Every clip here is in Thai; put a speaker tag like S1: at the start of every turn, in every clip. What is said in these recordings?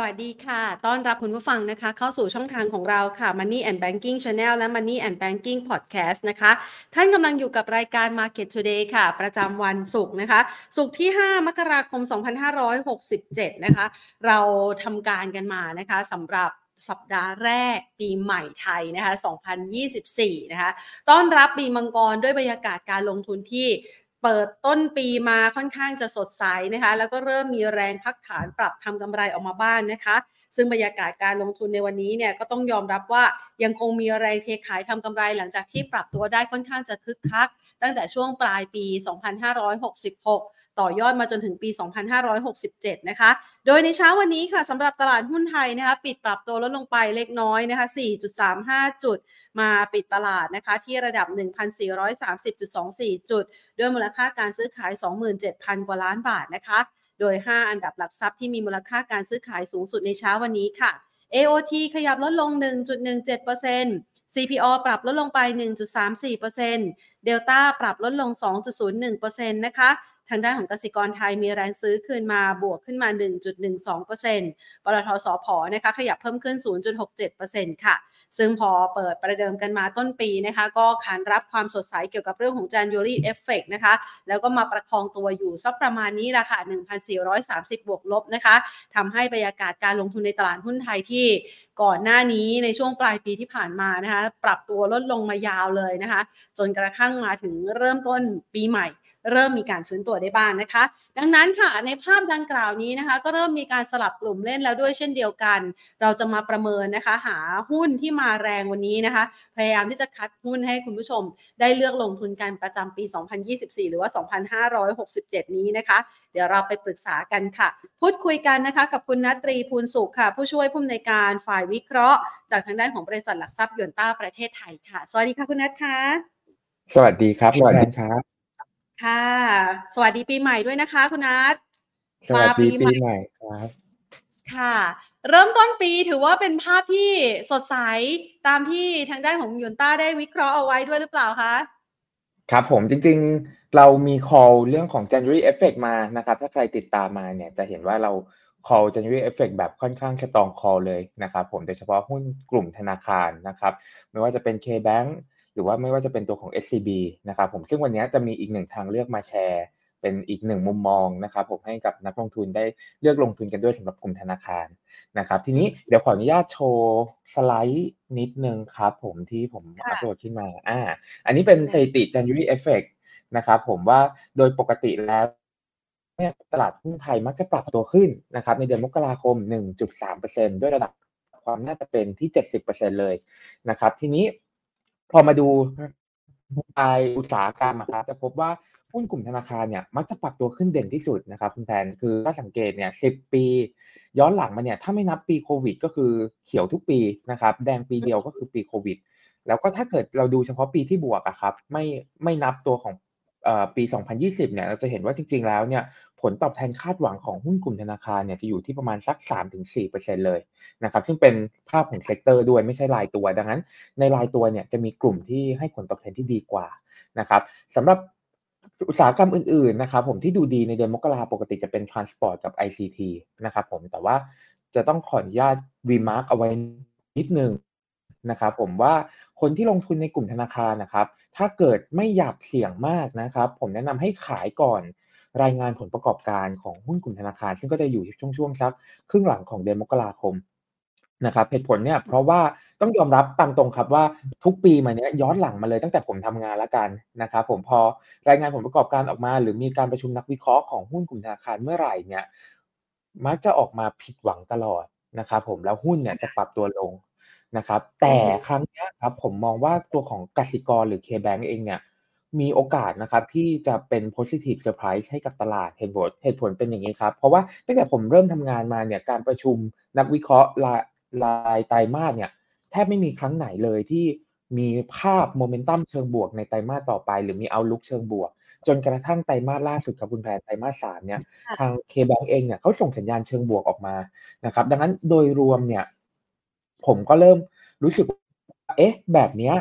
S1: สวัสดีค่ะ ต้อนรับคุณผู้ฟังนะคะ เข้าสู่ช่องทางของเราค่ะ Money and Banking Channel และ Money and Banking Podcast นะคะ ท่านกำลังอยู่กับรายการ Market Today ค่ะ ประจำวันศุกร์นะคะ ศุกร์ที่ 5 มกราคม 2567 นะคะ เราทำการกันมานะคะสำหรับสัปดาห์แรกปีใหม่ไทยนะคะ 2024 นะคะ ต้อนรับปีมังกรด้วยบรรยากาศการลงทุนที่ เปิดต้นปีมาค่อนข้างจะสดใสนะคะ แล้วก็เริ่มมีแรงพักฐานปรับทำกำไรออกมาบ้างนนะคะ ซึ่งบรรยากาศการลงทุนในวันนี้เนี่ยก็ต้องยอมรับว่ายังคงมีแรงเทขายทำกำไรหลังจากที่ปรับตัวได้ค่อนข้างจะคึกคัก ตั้งแต่ช่วงปลายปี 2566 ต่อยอดมาจนถึงปี 2567 นะคะ โดยในเช้าวันนี้ค่ะสำหรับตลาดหุ้นไทยนะคะปิดปรับตัวลดลงไปเล็กน้อยนะคะ 4.35 จุดมาปิดตลาดนะคะที่ระดับ 1,430.24 จุด ด้วยมูลค่าการซื้อขาย 27,000 กว่าล้านบาทนะคะ โดย 5 อันดับหลักทรัพย์ที่มีมูลค่าการซื้อขายสูงสุดในเช้าวันนี้ค่ะ AOT ขยับลดลง 1.17% CPO ปรับลดลงไป 1.34%เดลต้าปรับลดลง 2.01%นะคะ ทางด้านของกสิกรไทยมีแรงซื้อคืนมาบวกขึ้นมา 1.12%ปตทสพนะคะขยับเพิ่มขึ้น 0.67%ค่ะ ซึ่งพอเปิดประเดิมกันมาต้นปีนะคะ ก็ขานรับความสดใสเกี่ยวกับเรื่องของ January Effect นะคะ แล้วก็มาประคองตัวอยู่สักประมาณนี้แหละค่ะ1,430 บวกลบนะคะทำให้บรรยากาศการลงทุนในตลาดหุ้นไทยที่ก่อนหน้านี้ในช่วงปลายปีที่ผ่านมานะคะ ปรับตัวลดลงมายาวเลยนะคะ จนกระทั่งมาถึงเริ่มต้นปีใหม่ เริ่มมีการฟื้นตัวได้บ้างนะคะ ดังนั้นค่ะในภาพดังกล่าวนี้นะคะ ก็เริ่มมีการสลับกลุ่มเล่นแล้วด้วยเช่นเดียวกัน เราจะมาประเมินนะคะ หาหุ้นที่มาแรงวันนี้นะคะ พยายามที่จะคัดหุ้นให้คุณผู้ชม ได้เลือกลงทุนกันประจำปี 2024 หรือว่า 2567 นี้นะคะ เดี๋ยวเราไปปรึกษากันค่ะ พูดคุยกันนะคะ กับคุณนัตรีภูลสุขค่ะ ผู้ช่วยผู้อำนวยการฝ่ายวิเคราะห์ จากทางด้านของบริษัทหลักทรัพย์ยวนต้าประเทศไทยค่ะ สวัสดีค่ะคุณนัทค่ะ
S2: สวัสดีครับ สวัสดีครับ
S1: ค่ะ สวัสดีปีใหม่ด้วยนะคะ คุณนัท
S2: สวัสดีปีใหม่ครับ
S1: ค่ะ เริ่มต้นปีถือว่าเป็นภาพที่สดใสตามที่ทางด้านของยวนต้าได้วิเคราะห์เอาไว้ด้วยหรือเปล่าคะ
S2: ครับผมจริงๆเรามี call เรื่องของ January Effect มานะครับ ถ้าใครติดตามมาเนี่ยจะเห็นว่าเรา call January Effect แบบค่อนข้างสตรอง call เลยนะครับผมโดยเฉพาะหุ้นกลุ่มธนาคารนะครับ ไม่ว่าจะเป็น K-Bank ห รือว่าไม่ว่าจะเป็นตัวของ SCB นะครับผมซึ่งวันนี้จะมีอีกหนึ่งทางเลือกมาแชร์ เป็นอีกหนึ่งมุมมองนะครับผมให้กับนักลงทุนได้เลือกลงทุนกันด้วยสำหรับกลุ่มธนาคารนะครับทีนี้เดี๋ยวขออนุญาตโชว์สไลด์นิดนึงครับผมที่ผมอัปโหลดขึ้นมาอ่าอันนี้เป็นสถิติ January Effect นะครับผมว่าโดยปกติแล้วเนี่ยตลาดหุ้นไทยมักจะปรับตัวขึ้นนะครับในเดือนมกราคม 1.3%ด้วยระดับความน่าจะเป็นที่ 70%เลยนะครับทีนี้ พอมาดูรายอุตสาหกรรมครับจะพบว่าหุ้นกลุ่มธนาคารเนี่ยมักจะปรับตัวขึ้นเด่นที่สุดนะครับคุณแพนคือถ้าสังเกตเนี่ย10ปี ย้อนหลังมาเนี่ยถ้าไม่นับปีโควิด ก็คือเขียวทุกปีนะครับแดงปีเดียวก็คือปีโควิด แล้วก็ถ้าเกิดเราดูเฉพาะปีที่บวกอะครับไม่ไม่นับตัวของปี 2020 เนี่ยเราจะเห็นว่าจริง ๆ แล้วเนี่ย ผลตอบแทนคาดหวังของหุ้นกลุ่มธนาคารเนี่ยจะอยู่ที่ประมาณสัก 3-4%เลยนะครับซึ่งเป็นภาพของ sector ด้วยไม่ใช่รายตัว ดังนั้นในรายตัวเนี่ยจะมีกลุ่มที่ให้ผลตอบแทนที่ดีกว่านะครับสำหรับอุตสาหกรรมอื่นๆนะครับผมที่ดูดีในเดือนมกราปกติจะเป็น Transport กับ ICT นะครับผมแต่ว่าจะต้องขออนุญาต remark เอาไว้นิดนึงนะครับผมว่าคนที่ลงทุนในกลุ่มธนาคารนะครับ ถ้าเกิดไม่อยากเสี่ยงมากนะครับ ผมแนะนำให้ขายก่อน รายงานผลประกอบการของหุ้นกลุ่มธนาคาร ซึ่งก็จะอยู่ช่วงช่วงสักครึ่งหลังของเดือนมกราคมนะครับเหตุผลเนี่ยเพราะว่าต้องยอมรับตามตรงครับว่าทุกปีมาเนี้ยย้อนหลังมาเลยตั้งแต่ผมทำงานแล้วกันนะครับผมพอรายงานผลประกอบการออกมา หรือมีการประชุมนักวิเคราะห์ของหุ้นกลุ่มธนาคารเมื่อไหร่เนี่ยมักจะออกมาผิดหวังตลอดนะครับผมแล้วหุ้นเนี่ยจะปรับตัวลงนะครับแต่ครั้งนี้ครับผมมองว่าตัวของกสิกรหรือ K-Bank เองเนี่ย มีโอกาสนะครับที่จะเป็น positive surprise ให้กับตลาดเหตุผลเหตุผลเป็นอย่างนี้ครับ เพราะว่าตั้งแต่ผมเริ่มทำงานมาเนี่ยการประชุมนักวิเคราะห์รายรายไตรมาสเนี่ยแทบไม่มีครั้งไหนเลยที่มีภาพโมเมนตัมเชิงบวกในไตรมาสต่อไป หรือมีเอาลุกเชิงบวก จนกระทั่งไตรมาสล่าสุดครับคุณแพรไตรมาสสามเนี่ยทาง K-Bank เองเนี่ยเขาส่งสัญญาณเชิงบวกออกมานะครับ ดังนั้นโดยรวมเนี่ย ผมก็เริ่มรู้สึกเอ๊ะ แบบเนี้ย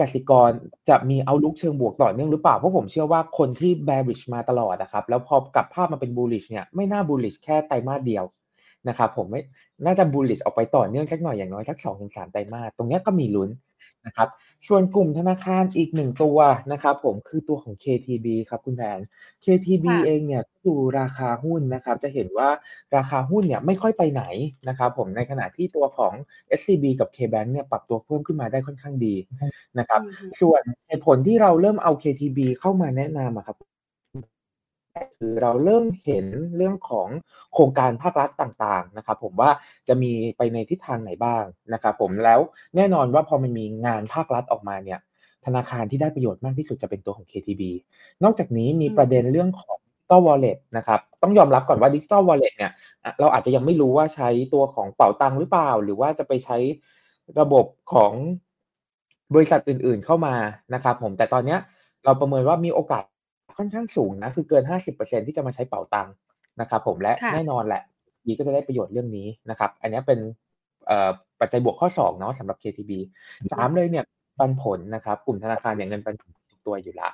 S2: กสิกรจะมีเอาลุกเชิงบวกต่อเนื่องหรือเปล่า เพราะผมเชื่อว่าคนที่ bearish มาตลอดนะครับ แล้วพอกลับภาพมาเป็น bullish เนี่ยไม่น่า bullish แค่ไตรมาสเดียวนะครับผมไม่น่าจะ bullish ออกไปต่อเนื่องสักหน่อยอย่างน้อยสักสองสามไตรมาสตรงนี้ก็มีลุ้น นะครับส่วนกลุ่มธนาคารอีกหนึ่งตัวนะครับผมคือตัวของ KTB ครับคุณแพน KTB เองเนี่ยดูราคาหุ้นนะครับจะเห็นว่าราคาหุ้นเนี่ยไม่ค่อยไปไหนนะครับผมในขณะที่ตัวของ SCB กับ KBank เนี่ยปรับตัวเพิ่มขึ้นมาได้ค่อนข้างดีนะครับส่วนเหตุผลที่เราเริ่มเอา KTB เข้ามาแนะนำครับ คือเราเริ่มเห็นเรื่องของโครงการภาครัฐต่างๆนะครับผมว่าจะมีไปในทิศทางไหนบ้างนะครับผมแล้วแน่นอนว่าพอมันมีงานภาครัฐออกมาเนี่ยธนาคารที่ได้ประโยชน์มากที่สุดจะเป็นตัวของ KTB นอกจากนี้มีประเด็นเรื่องของ Digital Wallet นะครับต้องยอมรับก่อนว่า Digital Wallet เนี่ยเราอาจจะยังไม่รู้ว่าใช้ตัวของเป๋าตังหรือเปล่า หรือว่าจะไปใช้ระบบของบริษัทอื่นๆเข้ามานะครับผมแต่ตอนนี้เราประเมินว่ามีโอกาส ค่อนข้างสูงนะ คือเกิน 50%ที่จะมาใช้เป๋าตังค์นะครับผมและแน่นอนแหละดีก็จะได้ประโยชน์เรื่องนี้นะครับ อันนี้เป็นปัจจัยบวกข้อ2เนาะสำหรับ KTB สามเลยเนี่ยปันผลนะครับ กลุ่มธนาคารอย่างเงินปันผลทุกตัวอยู่ละ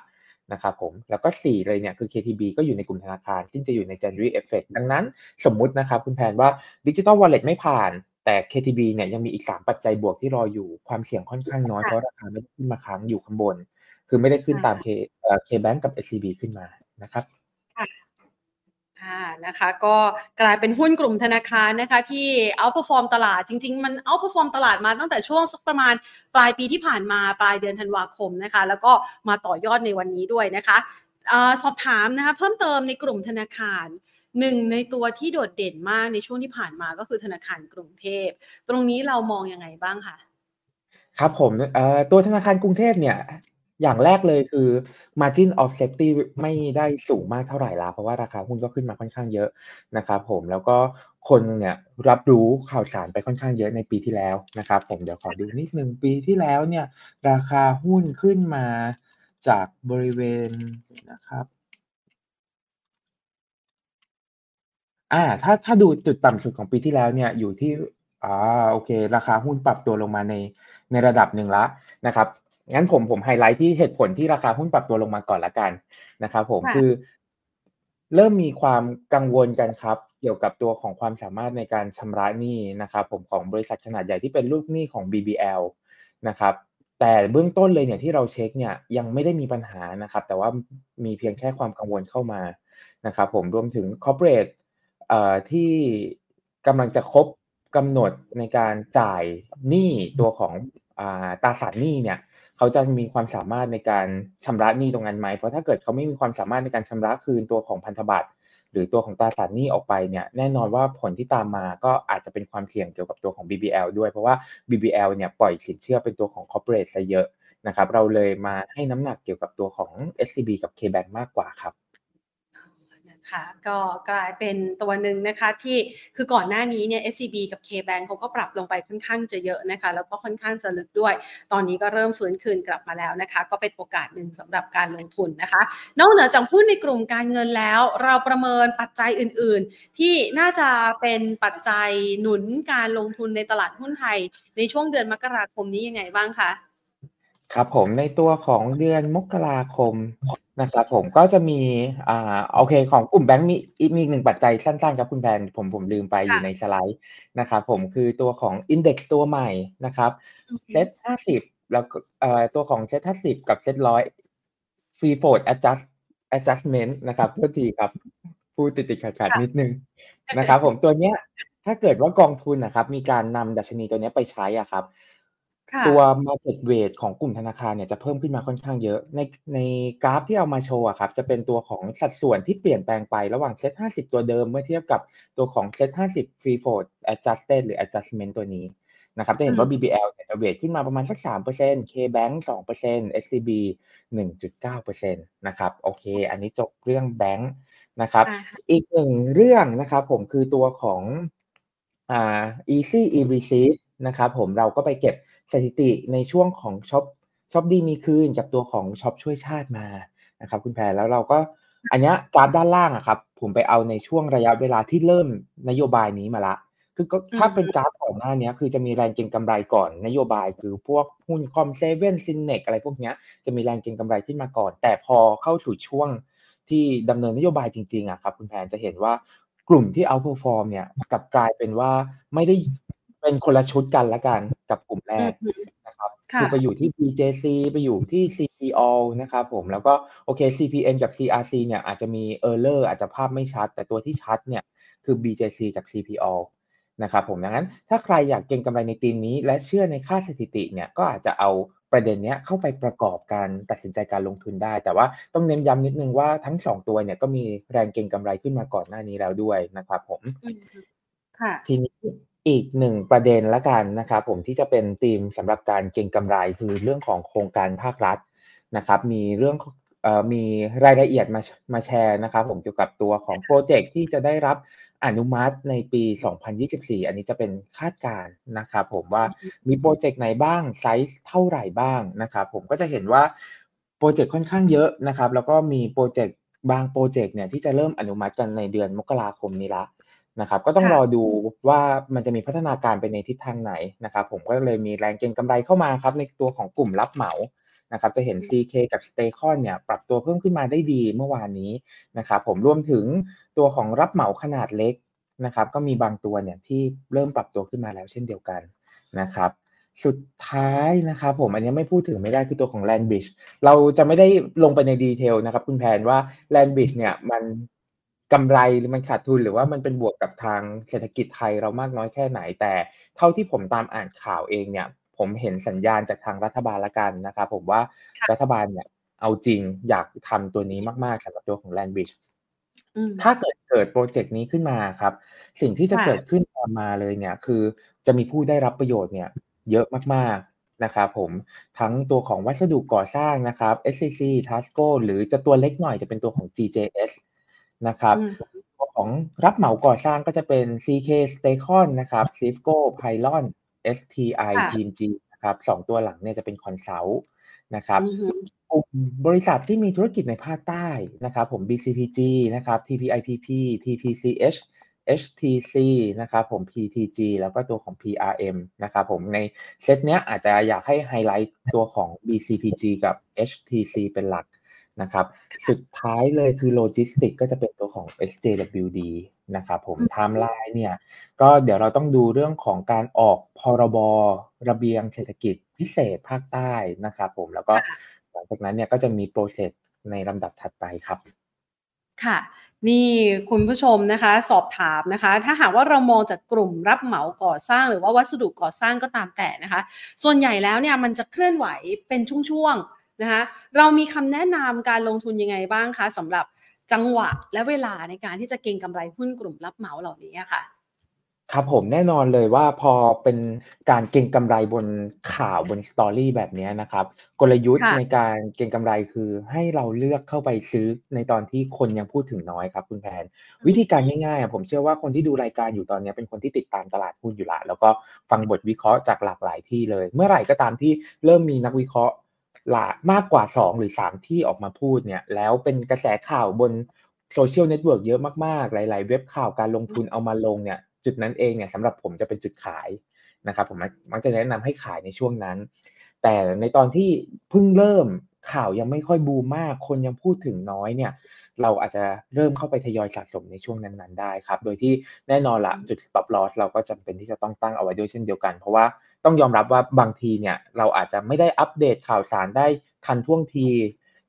S2: นะครับผมแล้วก็ 4 เลยเนี่ยคือ KTB ก็อยู่ในกลุ่มธนาคารซึ่งจะอยู่ใน January Effect ดังนั้นสมมุตินะครับคุณแพนว่า Digital Wallet ไม่ผ่านแต่ KTB เนี่ยยังมีอีก 3 ปัจจัยบวกที่รออยู่ความเสี่ยงค่อนข้างน้อยเพราะราคาไม่ได้ขึ้นมาค้างอยู่ข้างบน คือไม่ได้ขึ้นตาม K เอ่อ KBank กับ SCB ขึ้นมานะครับ
S1: อ่านะคะก็กลายเป็นหุ้นกลุ่มธนาคารนะคะที่outperform ตลาดจริง ๆ มัน outperform ตลาดมาตั้งแต่ช่วงสักประมาณปลายปีที่ผ่านมาปลายเดือนธันวาคมนะคะแล้วก็มาต่อยอดในวันนี้ด้วยนะคะอสอบถามนะคะเพิ่มเติมในกลุ่มธนาคารหนึ่งในตัวที่โดดเด่นมากในช่วงที่ผ่านมาก็คือธนาคารกรุงเทพ ตรงนี้เรามองยังไงบ้างคะ
S2: ครับผมตัวธนาคารกรุงเทพเนี่ย อย่างแรกเลยคือ margin of safety ไม่ได้สูงมากเท่าไหร่แล้วเพราะว่าราคาหุ้นก็ขึ้นมาค่อนข้างเยอะนะครับผมแล้วก็คนเนี่ยรับรู้ข่าวสารไปค่อนข้างเยอะในปีที่แล้วนะครับผมเดี๋ยวขอดูนิดนึงปีที่แล้วเนี่ยราคาหุ้นขึ้นมาจากบริเวณนะครับอ่าถ้าถ้าดูจุดต่ำสุดของปีที่แล้วเนี่ยอยู่ที่อ่าโอเค ราคาหุ้นปรับตัวลงมาในในระดับหนึ่งละนะครับ งั้นผมผมไฮไลท์ที่เหตุผลที่ราคาหุ้นปรับตัวลงมาก่อนละกันนะครับผมคือเริ่มมีความกังวลกันครับ เกี่ยวกับตัวของความสามารถในการชำระหนี้นะครับผมของบริษัทขนาดใหญ่ที่เป็นลูกหนี้ของ BBL นะครับแต่เบื้องต้นเลยเนี่ยที่เราเช็คเนี่ยยังไม่ได้มีปัญหานะครับ แต่ว่ามีเพียงแค่ความกังวลเข้ามานะครับผมรวมถึง corporate เอ่อที่กำลังจะครบกำหนดในการจ่ายหนี้ตัวของตราสารหนี้เนี่ย เขาจะมีความสามารถในการชำระหนี้ตรงนั้นไหมเพราะถ้าเกิดเขาไม่มีความสามารถในการชำระคืนตัวของพันธบัตรหรือตัวของตราสารหนี้ออกไปเนี่ยแน่นอนว่าผลที่ตามมาก็อาจจะเป็นความเสี่ยงเกี่ยวกับตัวของ BBL ด้วยเพราะว่า BBL เนี่ยปล่อยสินเชื่อเป็นตัวของ corporate ซะเยอะนะครับเราเลยมาให้น้ำหนักเกี่ยวกับตัวของ SCB กับ KBank มากกว่าครับ
S1: คะก็กลายเป็นตัวหนึ่งนะคะที่คือก่อนหน้านี้เนี่ย SCB กับ KBank เขาก็ปรับลงไปค่อนข้างจะเยอะนะคะแล้วก็ค่อนข้างจะลึกด้วย ตอนนี้ก็เริ่มฟื้นคืนกลับมาแล้วนะคะ ก็เป็นโอกาสหนึ่งสำหรับการลงทุนนะคะ นอกเหนือจากหุ้นในกลุ่มการเงินแล้ว เราประเมินปัจจัยอื่น ๆ ที่น่าจะเป็นปัจจัยหนุนการลงทุนในตลาดหุ้นไทย ในช่วงเดือนมกราคมนี้ยังไงบ้างคะ
S2: ครับผมในตัวของเดือนมกราคมนะครับผมก็จะมีอ่าโอเคของกลุ่มแบงก์มีอีกมีหนึ่งปัจจัยสั้นๆครับคุณแพนผมผมลืมไปอยู่ในสไลด์นะครับผมคือตัวของ index ตัวใหม่นะครับเซ็ตห้าสิบแล้วเอ่อตัวของเซ็ตห้าสิบกับเซ็ตร้อย free float adjust adjustment นะครับเพื่อทีครับพูดติดติดขัดขัดนิดนึงนะครับผมตัวเนี้ยถ้าเกิดว่ากองทุนนะครับมีการนำดัชนีตัวนี้ไปใช้อะครับ ตัว market weight ของกลุ่มธนาคารเนี่ยจะเพิ่มขึ้นมาค่อนข้างเยอะ ในในกราฟที่เอามาโชว์อะครับจะเป็นตัวของสัดส่วนที่เปลี่ยนแปลงไประหว่าง SET50 ตัวเดิมเมื่อเทียบกับตัวของ SET50 free float adjusted หรือ adjustment ตัวนี้นะครับจะเห็นว่า BBL เนี่ยจะ weight ขึ้นมาประมาณสัก 3% KBank 2% SCB 1.9%นะครับโอเค อันนี้จบเรื่องแบงค์นะครับ อีกหนึ่งเรื่องนะครับผมคือตัวของอ่า Easy E-Receipt นะครับผมเราก็ไปเก็บ สถิติในช่วงของช็อปช็อปดีมีคืนกับตัวของช็อปช่วยชาติมานะครับคุณแพรแล้วเราก็อันนี้กราฟด้านล่างอะครับผมไปเอาในช่วงระยะเวลาที่เริ่มนโยบายนี้มาละ คือก็ถ้าเป็นกราฟก่อนหน้านี้คือจะมีแรงเก็งกำไรก่อนนโยบายคือพวกหุ้นคอมเซเว่นซินเนกอะไรพวกนี้จะมีแรงเก็งกำไรขึ้นมาก่อน แต่พอเข้าสู่ช่วงที่ดำเนินนโยบายจริงๆอะครับคุณแพนจะเห็นว่ากกลุ่มที่ outperform เนี่ยกลับกลายเป็นว่าไม่ได้เป็นคนละชุดกันละกัน กับกลุ่มแรกนะครับคือไปอยู่ที่ BJC ไปอยู่ที่ CPO นะครับผมแล้วก็โอเค CPN กับ CRC เนี่ยอาจจะมี error อาจจะภาพไม่ชัด แต่ตัวที่ชัดเนี่ยคือ BJC กับ CPO นะครับผมดังนั้นถ้าใครอยากเก็งกำไรในทีมนี้ และเชื่อในค่าสถิติเนี่ยก็อาจจะเอาประเด็นนี้เข้าไปประกอบการตัดสินใจการลงทุนได้ แต่ว่าต้องเน้นย้ำนิดนึงว่าทั้ง2ตัวเนี่ยก็มีแรงเก็งกำไรขึ้นมาก่อนหน้านี้แล้วด้วยนะครับผมทีนี้ อีกหนึ่งประเด็นละกันนะครับผมที่จะเป็นธีมสำหรับการเก็งกำไรคือเรื่องของโครงการภาครัฐนะครับมีเรื่องมีรายละเอียดมามาแชร์นะครับผมเกี่ยวกับตัวของโปรเจกต์ที่จะได้รับอนุมัติในปี 2024 อันนี้จะเป็นคาดการณ์นะครับผมว่ามีโปรเจกต์ไหนบ้างไซส์เท่าไหร่บ้างนะครับผมก็จะเห็นว่าโปรเจกต์ค่อนข้างเยอะนะครับแล้วก็มีโปรเจกต์บางโปรเจกต์เนี่ยที่จะเริ่มอนุมัติกันในเดือนมกราคมนี้ละ นะครับก็ต้องรอดูว่ามันจะมีพัฒนาการไปในทิศทางไหนนะครับผมก็เลยมีแรงเก็งกำไรเข้ามาครับในตัวของกลุ่มรับเหมานะครับจะเห็น CK กับ s t a y c o n เนี่ยปรับตัวเพิ่มขึ้นมาได้ดีเมื่อวานนี้นะครับผมรวมถึงตัวของรับเหมาขนาดเล็กนะครับก็มีบางตัวเนี่ยที่เริ่มปรับตัวขึ้นมาแล้วเช่นเดียวกันนะครับสุดท้ายนะครับผมอันนี้ไม่พูดถึงไม่ได้คือตัวของ Land Bridge เราจะไม่ได้ลงไปในดีเทลนะครับคุณแพนว่า Land Bridge เนี่ยมัน กำไรหรือมันขาดทุนหรือว่ามันเป็นบวกกับทางเศรษฐกิจไทยเรามากน้อยแค่ไหน แต่เท่าที่ผมตามอ่านข่าวเองเนี่ย ผมเห็นสัญญาณจากทางรัฐบาลละกันนะครับผมว่ารัฐบาลเนี่ยเอาจริงอยากทำตัวนี้มากๆสำหรับตัวของ Land Bridge ถ้าเกิดเกิดโปรเจกต์นี้ขึ้นมาครับ สิ่งที่จะเกิดขึ้นตามมาเลยเนี่ย คือจะมีผู้ได้รับประโยชน์เนี่ย เยอะมากๆนะครับผมทั้งตัวของวัสดุก่อสร้างนะครับ SCC Tasco หรือจะตัวเล็กหน่อยจะเป็นตัวของ GJS นะครับตัวของรับเหมาก่อสร้างก็จะเป็น CK STECON นะครับ SEAFCO Pylon STI TEAMG นะครับสองตัวหลังเนี่ยจะเป็น consult นะครับกลุ่มบริษัทที่มีธุรกิจในภาคใต้นะครับ ผม BCPG นะครับ TPIPP TPCH HTC นะครับผม PTG แล้วก็ตัวของ PRM นะครับผมในเซตเนี้ยอาจจะอยากให้ไฮไลท์ตัวของ BCPG กับ HTC เป็นหลัก นะครับ สุดท้ายเลยคือโลจิสติกก็จะเป็นตัวของ SJWD นะครับผมไทม์ไลน์เนี่ย ก็เดี๋ยวเราต้องดูเรื่องของการออกพรบระเบียงเศรษฐกิจพิเศษภาคใต้นะครับผมแล้วก็หลังจากนั้นเนี่ยก็จะมี process ในลำดับถัดไปครับ
S1: ค่ะนี่คุณผู้ชมนะคะสอบถามนะคะ ถ้าหากว่าเรามองจากกลุ่มรับเหมาก่อสร้างหรือว่าวัสดุก่อสร้างก็ตามแต่นะคะ ส่วนใหญ่แล้วเนี่ยมันจะเคลื่อนไหวเป็นช่วงๆ นะคะเรามีคำแนะนำการลงทุนยังไงบ้างคะสำหรับจังหวะและเวลาในการที่จะเก็งกำไรหุ้นกลุ่มรับเหมาเหล่านี้ค่ะ
S2: ครับผมแน่นอนเลยว่าพอเป็นการเก็งกำไรบนข่าวบนสตอรี่แบบนี้นะครับ กลยุทธ์ในการเก็งกำไรคือให้เราเลือกเข้าไปซื้อในตอนที่คนยังพูดถึงน้อยครับคุณแพนวิธีการง่ายๆผมเชื่อว่าคนที่ดูรายการอยู่ตอนนี้เป็นคนที่ติดตามตลาดหุ้นอยู่ละแล้วก็ฟังบทวิเคราะห์จากหลากหลายที่เลย เมื่อไหร่ก็ตามที่เริ่มมีนักวิเคราะห์ หลามากกว่า 2 หรือ 3 ที่ออกมาพูดเนี่ย แล้วเป็นกระแสข่าวบนโซเชียลเน็ตเวิร์กเยอะมากๆ หลาย ๆ เว็บข่าวการลงทุนเอามาลงเนี่ย จุดนั้นเองเนี่ยสำหรับผมจะเป็นจุดขายนะครับ ผมมักจะแนะนำให้ขายในช่วงนั้น แต่ในตอนที่เพิ่งเริ่มข่าวยังไม่ค่อยบูมมาก คนยังพูดถึงน้อยเนี่ย เราอาจจะเริ่มเข้าไปทยอยสะสมในช่วงนั้น ๆ ได้ครับ โดยที่แน่นอนละจุด stop loss เราก็จำเป็นที่จะต้องตั้งเอาไว้ด้วยเช่นเดียวกัน เพราะว่า ต้องยอมรับว่าบางทีเนี่ยเราอาจจะไม่ได้อัปเดตข่าวสารได้ทันท่วงที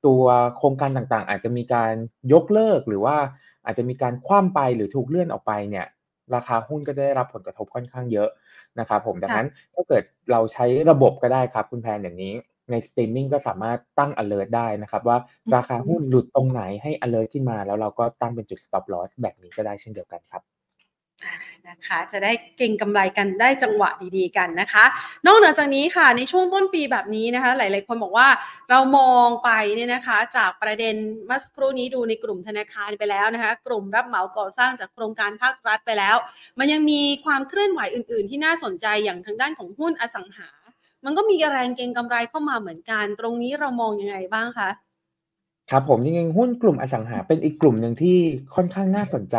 S2: ตัวโครงการต่างๆ อาจจะมีการยกเลิกหรือว่าอาจจะมีการคว่ำไปหรือถูกเลื่อนออกไปเนี่ยราคาหุ้นก็จะได้รับผลกระทบค่อนข้างเยอะนะครับผมดังนั้นถ้าเกิดเราใช้ระบบก็ได้ครับคุณแพนอย่างนี้ในสตรีมมิ่งก็สามารถตั้ง alert ได้นะครับว่าราคาหุ้นหลุดตรงไหนให้ alert ขึ้นมา แล้วเราก็ตั้งเป็นจุด stop loss แบบนี้ก็ได้เช่นเดียวกันครับ
S1: นะคะ จะได้เก็งกำไรกันได้จังหวะดีๆกันนะคะ นอกเหนือจากนี้ค่ะในช่วงต้นปีแบบนี้นะคะ หลายๆคนบอกว่าเรามองไปเนี่ยนะคะ จากประเด็นเมื่อสักครู่นี้ดูในกลุ่มธนาคารไปแล้วนะคะ กลุ่มรับเหมาก่อสร้างจากโครงการภาครัฐไปแล้ว มันยังมีความเคลื่อนไหวอื่น ๆ ที่น่าสนใจอย่างทางด้านของหุ้นอสังหา มันก็มีแรงเก็งกำไรเข้ามาเหมือนกัน ตรงนี้เรามองยังไงบ้างคะ
S2: ครับผมจริงๆหุ้นกลุ่มอสังหาเป็นอีกกลุ่มหนึ่งที่ค่อนข้างน่าสนใจ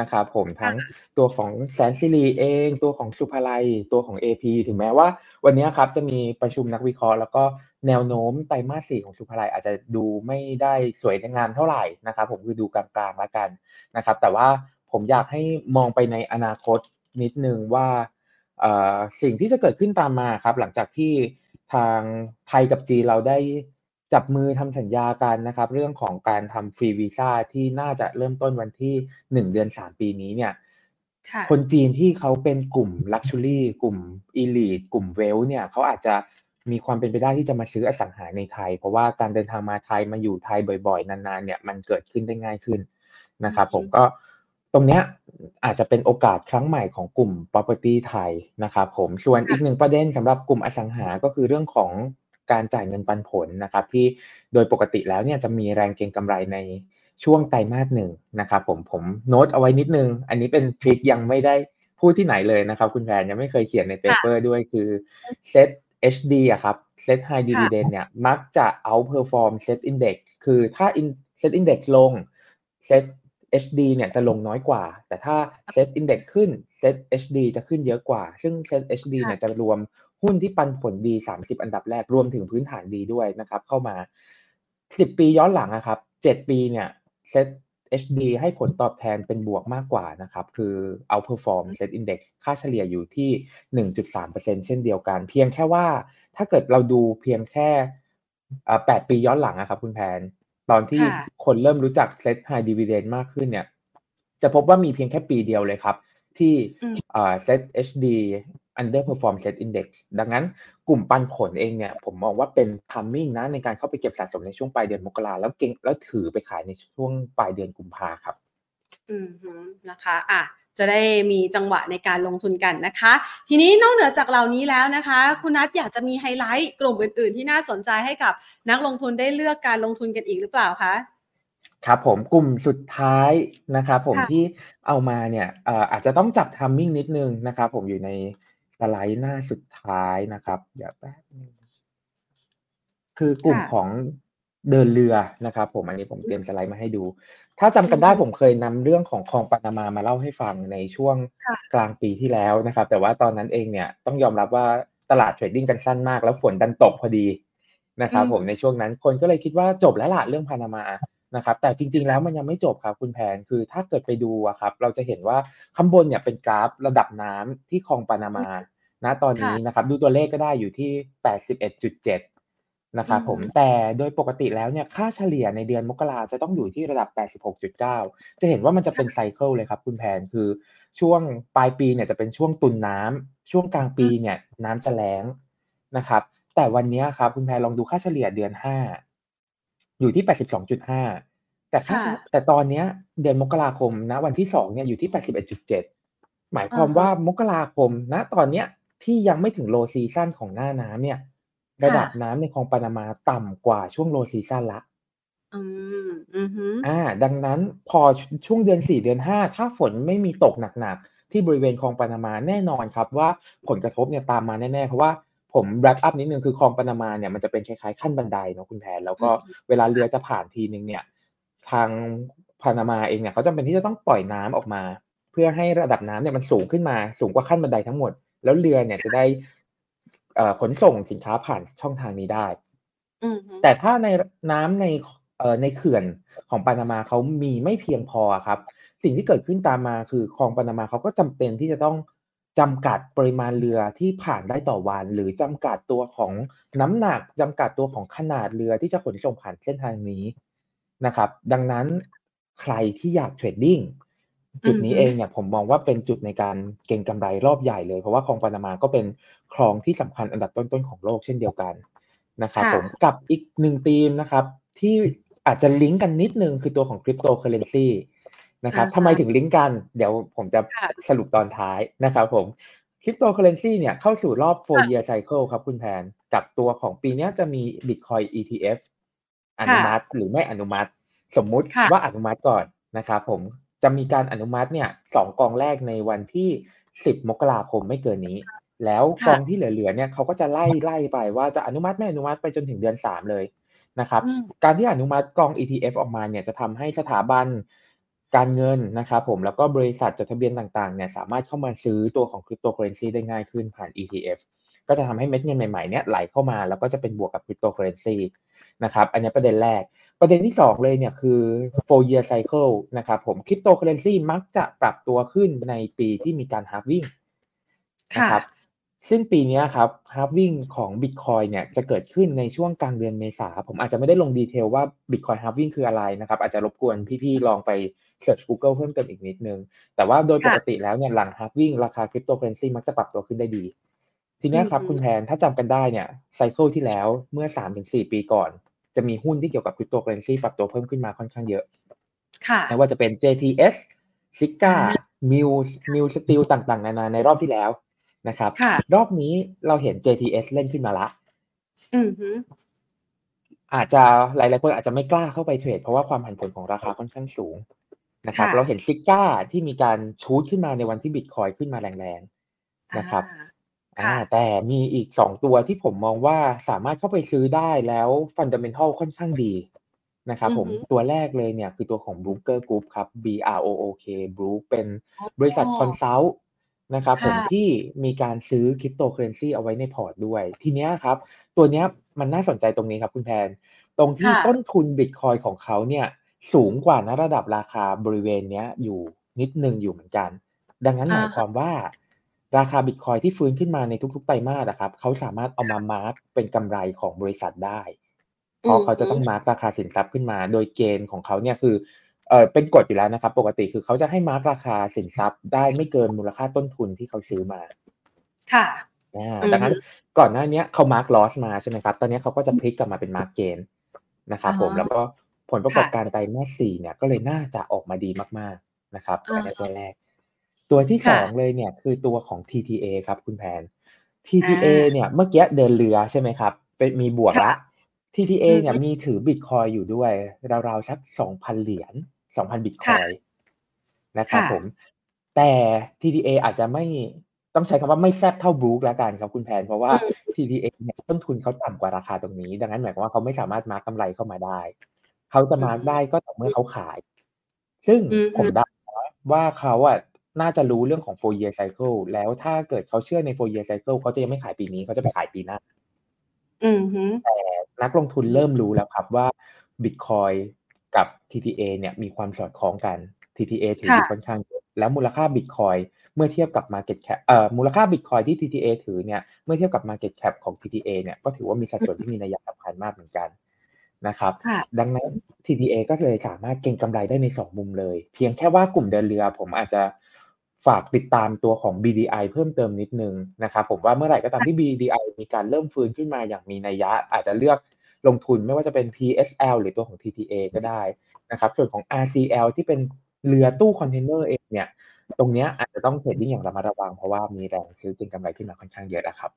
S2: นะครับผมทั้งตัวของแสนสิริเอง ตัวของสุภาลัย ตัวของ AP ถึงแม้ว่า วันนี้ครับจะมีประชุมนักวิเคราะห์ แล้วก็แนวโน้มไตรมาสสี่ของสุภาลัยอาจจะดูไม่ได้สวยงามเท่าไหร่นะครับผมคือดูกลางๆแล้วกันนะครับ แต่ว่าผมอยากให้มองไปในอนาคตนิดนึงว่าสิ่งที่จะเกิดขึ้นตามมาครับ หลังจากที่ทางไทยกับจีนเราได้ จับมือทำสัญญากันนะครับ เรื่องของการทำฟรีวีซ่าที่น่าจะเริ่มต้นวันที่หนึ่งเดือนสามปีนี้เนี่ยคนจีนที่เขาเป็นกลุ่ม luxury กลุ่ม elite กลุ่ม wealth เนี่ยเขาอาจจะมีความเป็นไปได้ที่จะมาซื้ออสังหาในไทย เพราะว่าการเดินทางมาไทยมาอยู่ไทยบ่อยๆ นานๆเนี่ยมันเกิดขึ้นได้ง่ายขึ้นนะครับผมก็ตรงเนี้ยอาจจะเป็นโอกาสครั้งใหม่ของกลุ่ม property ไทยนะครับผมส่วนอีกหนึ่งประเด็นสำหรับกลุ่มอสังหาก็คือเรื่องของ การจ่ายเงินปันผลนะครับที่โดยปกติแล้วเนี่ยจะมีแรงเก็งกำไรในช่วงไตรมาสหนึ่งนะครับผมผมโน้ตเอาไว้นิดนึง อันนี้เป็นทริคยังไม่ได้พูดที่ไหนเลยนะครับ คุณแพนยังไม่เคยเขียนในเปเปอร์ด้วยคือเซต HD อะครับเซต High Dividend เนี่ยมักจะ outperform Set Index คือถ้า Set Index ลง Set HD เนี่ยจะลงน้อยกว่า แต่ถ้า Set Index ขึ้น Set HD จะขึ้นเยอะกว่า ซึ่ง Set HD เนี่ยจะรวม หุ้นที่ปันผลดี 30 อันดับแรกรวมถึงพื้นฐานดีด้วยนะครับ เข้ามา 10 ปีย้อนหลังนะครับ 7 ปีเนี่ย Set HD ให้ผลตอบแทนเป็นบวกมากกว่านะครับ คือ outperform set index ค่าเฉลี่ยอยู่ที่ 1.3%เช่นเดียวกัน เพียงแค่ว่าถ้าเกิดเราดูเพียงแค่ 8 ปีย้อนหลังนะครับคุณแพน ตอนที่คนเริ่มรู้จัก set high dividend มากขึ้นเนี่ย จะพบว่ามีเพียงแค่ปีเดียวเลยครับ ที่ set HD underperform set index ดังนั้นกลุ่มปันผลเองเนี่ยผมมองว่าเป็น timing นะในการเข้าไปเก็บสะสมในช่วงปลายเดือนมกราแล้วเก่งแล้วถือไปขายในช่วงปลายเดือนกุมภาครับ
S1: อืมนะคะอะจะได้มีจังหวะในการลงทุนกันนะคะ ทีนี้นอกเหนือจากเหล่านี้แล้วนะคะ คุณนัทอยากจะมีไฮไลท์กลุ่มอื่น ๆ ที่น่าสนใจให้กับนักลงทุนได้เลือกการลงทุนกันอีกหรือเปล่าคะ
S2: ครับผมกลุ่มสุดท้ายนะครับผมที่เอามาเนี่ยอาจจะต้องจับทัมมิ่งนิดนึงนะครับผมอยู่ในส ไลด์หน้าสุดท้ายนะครับเดี๋ยวแป๊บนึงคือกลุ่มของเดินเรือนะครับ ผมอันนี้ผมเตรียมสไลด์มาให้ดู ถ้าจำกันได้ผมเคยนำเรื่องของคลองปานามามาเล่าให้ฟังในช่วงกลางปีที่แล้วนะครับ แต่ว่าตอนนั้นเองเนี่ยต้องยอมรับว่าตลาดเทรดดิ้งกันสั้นมาก แล้วฝนดันตกพอดีนะครับผมในช่วงนั้นคนก็เลยคิดว่าจบแล้วละเรื่องพานามานะครับแต่จริงๆแล้วมันยังไม่จบครับคุณแพนคือถ้าเกิดไปดูอะครับ เราจะเห็นว่าข้างบนเนี่ยเป็นกราฟระดับน้ำที่คลองปานามา ณตอนนี้นะครับ ดูตัวเลขก็ได้อยู่ที่ 81.7 นะครับผมแต่โดยปกติแล้วเนี่ยค่าเฉลี่ยในเดือนมกราจะต้องอยู่ที่ระดับ 86.9 จะเห็นว่ามันจะเป็นไซเคิลเลยครับคุณแพนคือช่วงปลายปีเนี่ยจะเป็นช่วงตุนน้ำช่วงกลางปีเนี่ยน้ำจะแล้งนะครับ แต่วันนี้ครับคุณแพนลองดูค่าเฉลี่ยเดือน5อยู่ที่ 82.5แต่ค่าแต่ตอนนี้เดือนมกราคมนะวันที่สองเนี่ยอยู่ที่81.7หมายความว่ามกราคมนะตอนเนี้ย ที่ยังไม่ถึง low season ของหน้าน้ำเนี่ย ระดับน้ำในคลองปานามาต่ำกว่าช่วง low season ละ
S1: อืมอื
S2: ออ่า ดังนั้นพอช่วงเดือนสี่เดือนห้าถ้าฝนไม่มีตกหนักๆ ที่บริเวณคลองปานามาแน่นอนครับว่าผลกระทบเนี่ยตามมาแน่ๆ เพราะว่าผม wrap up นิดนึงคือคลองปานามาเนี่ยมันจะเป็นคล้ายๆขั้นบันไดเนาะคุณแพนแล้วก็เวลาเรือจะผ่านทีนึงเนี่ย ทางปานามาเองเนี่ยเขาจำเป็นที่จะต้องปล่อยน้ำออกมา เพื่อให้ระดับน้ำเนี่ยมันสูงขึ้นมาสูงกว่าขั้นบันไดทั้งหมด แล้วเรือเนี่ยจะได้ขนส่งสินค้าผ่านช่องทางนี้ได้แต่ถ้าในน้ำในในเขื่อนของปานามาเขามีไม่เพียงพอครับ สิ่งที่เกิดขึ้นตามมาคือคลองปานามาเขาก็จำเป็นที่จะต้องจำกัดปริมาณเรือที่ผ่านได้ต่อวัน หรือจำกัดตัวของน้ำหนักจำกัดตัวของขนาดเรือที่จะขนส่งผ่านเส้นทางนี้นะครับ ดังนั้นใครที่อยาก trading จุดนี้เองเนี่ยผมมองว่าเป็นจุดในการเก็งกำไรรอบใหญ่เลย เพราะว่าคลองปานามาก็เป็นคลองที่สำคัญอันดับต้นๆของโลกเช่นเดียวกันนะครับผมกับอีกหนึ่งธีมนะครับ ที่อาจจะลิงก์กันนิดนึงคือตัวของคริปโตเคอเรนซีนะครับทำไมถึงลิงก์กัน เดี๋ยวผมจะสรุปตอนท้ายนะครับผมคริปโตเคอเรนซีเนี่ยเข้าสู่รอบ 4 year cycle ครับคุณแพน กับตัวของปีนี้จะมี Bitcoin ETF อนุมัติหรือไม่อนุมัติ สมมุติว่าอนุมัติก่อนนะครับผม จะมีการอนุมัติเนี่ยสองกองแรกในวันที่ 10 มกราคมไม่เกินนี้ แล้วกองที่เหลือๆเนี่ยเขาก็จะไล่ไล่ไปว่าจะอนุมัติไม่อนุมัติไปจนถึงเดือน 3 เลยนะครับ การที่อนุมัติกอง ETF ออกมาเนี่ยจะทำให้สถาบันการเงินนะครับผมแล้วก็บริษัทจดทะเบียนต่างๆเนี่ยสามารถเข้ามาซื้อตัวของคริปโตเคอเรนซีได้ง่ายขึ้นผ่าน ETF ก็จะทำให้เม็ดเงินใหม่ๆเนี่ยไหลเข้ามาแล้วก็จะเป็นบวกกับคริปโตเคอเรนซี นะครับอันนี้ประเด็นแรก ประเด็นที่ 2 เลยเนี่ยคือ four year cycle นะครับผมคริปโตเคอเรนซีมักจะปรับตัวขึ้นในปีที่มีการ halving นะครับซึ่งปีนี้ครับ halving ของ Bitcoin เนี่ยจะเกิดขึ้นในช่วงกลางเดือนเมษาผมอาจจะไม่ได้ลง detail ว่า Bitcoin halving คืออะไรนะครับ อาจจะรบกวนพี่ๆลองไป search Google เพิ่มเติมอีกนิดนึง แต่ว่าโดยปกติแล้วเนี่ยหลัง halving ราคาคริปโตเคอเรนซีมักจะปรับตัวขึ้นได้ดี ทีนี้ครับคุณแพนถ้าจำกันได้เนี่ย cycle ที่แล้วเมื่อ 3-4 ปีก่อน จะมีหุ้นที่เกี่ยวกับคริปโตเคอเรนซีปรับตัวเพิ่มขึ้นมาค่อนข้างเยอะไม่ว่าจะเป็น JTS s i g a m i l m i l Steel ต่างๆ นานาในรอบที่แล้วนะครับ รอบนี้เราเห็น JTS เล่นขึ้นมาละอาจจะหลายๆคนอาจจะไม่กล้าเข้าไปเทรดเพราะว่าความผันผวนของราคาค่อนข้างสูงนะครับ เราเห็น ZIGA ที่มีการ shoot ขึ้นมาในวันที่บิตคอยน์ขึ้นมาแรงๆนะครับ อ่าแต่มีอีกสองตัวที่ผมมองว่าสามารถเข้าไปซื้อได้แล้ว fundamental ค่อนข้างดีนะครับผมตัวแรกเลยเนี่ยคือตัวของ B R O O K e r Group ครับ B R O O K b r o o k เป็นบริษัท consult นะครับผมที่มีการซื้อคริปโตเคอเรนซีเอาไว้ในพอร์ตด้วย ทีเนี้ยครับ ตัวเนี้ยมันน่าสนใจตรงนี้ครับคุณแพน ตรงที่ต้นทุนบิตคอยน์ของเขาเนี่ยสูงกว่าณระดับราคาบริเวณเนี้ยอยู่นิดนึงอยู่เหมือนกัน ดังนั้นหมายความว่า ราคาบิตคอยน์ที่ฟื้นขึ้นมาในทุกๆไตรมาสนะครับเขาสามารถเอามา mark เป็นกำไรของบริษัทได้เพราะเขาจะต้อง mark ราคาสินทรัพย์ขึ้นมา โดยเกณฑ์ของเขาเนี่ยคือเออเป็นกฎอยู่แล้วนะครับ ปกติคือเขาจะให้ mark ราคาสินทรัพย์ได้ไม่เกินมูลค่าต้นทุนที่เขาซื้อมา
S1: ค่ะ
S2: ดังนั้นก่อนหน้านี้เขา mark loss มาใช่ไหมครับ ตอนนี้เขาก็จะพลิกกลับมาเป็น mark gain นะครับผมแล้วก็ผลประกอบการไตรมาสสี่เนี่ยก็เลยน่าจะออกมาดีมากๆนะครับอันนี้ตัวแรก ตัวที่สองเลยเนี่ยคือตัวของ TTA ครับคุณแพน TTA เนี่ยเมื่อกี้เดินเรือใช่ไหมครับเป็นมีบวกละ TTA เนี่ยมีถือบิตคอยน์อยู่ด้วยราวๆสักสองพันเหรียญสองพันบิตคอยน์นะครับผม แต่ TTA อาจจะไม่ต้องใช้คำว่าไม่แซบเท่าบรูคแล้วกันครับคุณแพน เพราะว่า TTA เนี่ยต้นทุนเขาต่ำกว่าราคาตรงนี้ ดังนั้นหมายความว่าเขาไม่สามารถมาร์กกำไรเข้ามาได้ เขาจะมาร์กได้ก็ต่อเมื่อเขาขาย ซึ่งผมเดาว่าเขาอะ น่าจะรู้เรื่องของ four year cycle แล้วถ้าเกิดเขาเชื่อใน four year cycle เขาจะยังไม่ขายปีนี้เขาจะไปขายปีหน้าแต่นักลงทุนเริ่มรู้แล้วครับว่า Bitcoin กับ TTA เนี่ยมีความสอดคล้องกัน TTA ถืออยู่ค่อนข้างเยอะแล้วมูลค่า Bitcoin เมื่อเทียบกับ Market Cap เอ่อมูลค่า Bitcoin ที่ TTA ถือเนี่ยเมื่อเทียบกับ Market Cap ของ TTA เนี่ยก็ถือว่ามีสัดส่วนที่มีนัยสำคัญมากเหมือนกันนะครับ ดังนั้น TTA ก็เลยสามารถเก็งกำไรได้ใน 2 มุมเลย เพียงแค่ว่ากลุ่มเดินเรือผมอาจจะ ฝากติดตามตัวของ BDI เพิ่มเติมนิดนึงนะครับผมว่าเมื่อไหร่ก็ตามที่ BDI มีการเริ่มฟื้นขึ้นมาอย่างมีนัยยะ อาจจะเลือกลงทุนไม่ว่าจะเป็น PSL หรือตัวของ TTA ก็ได้นะครับส่วนของ RCL ที่เป็นเรือตู้คอนเทนเนอร์เองเนี่ย ตรงนี้อาจจะต้อง trading อย่างระมัดระวังเพราะว่ามีแรงซื้อเก็งกำไรขึ้นมาค่อนข้างเยอะนะครับ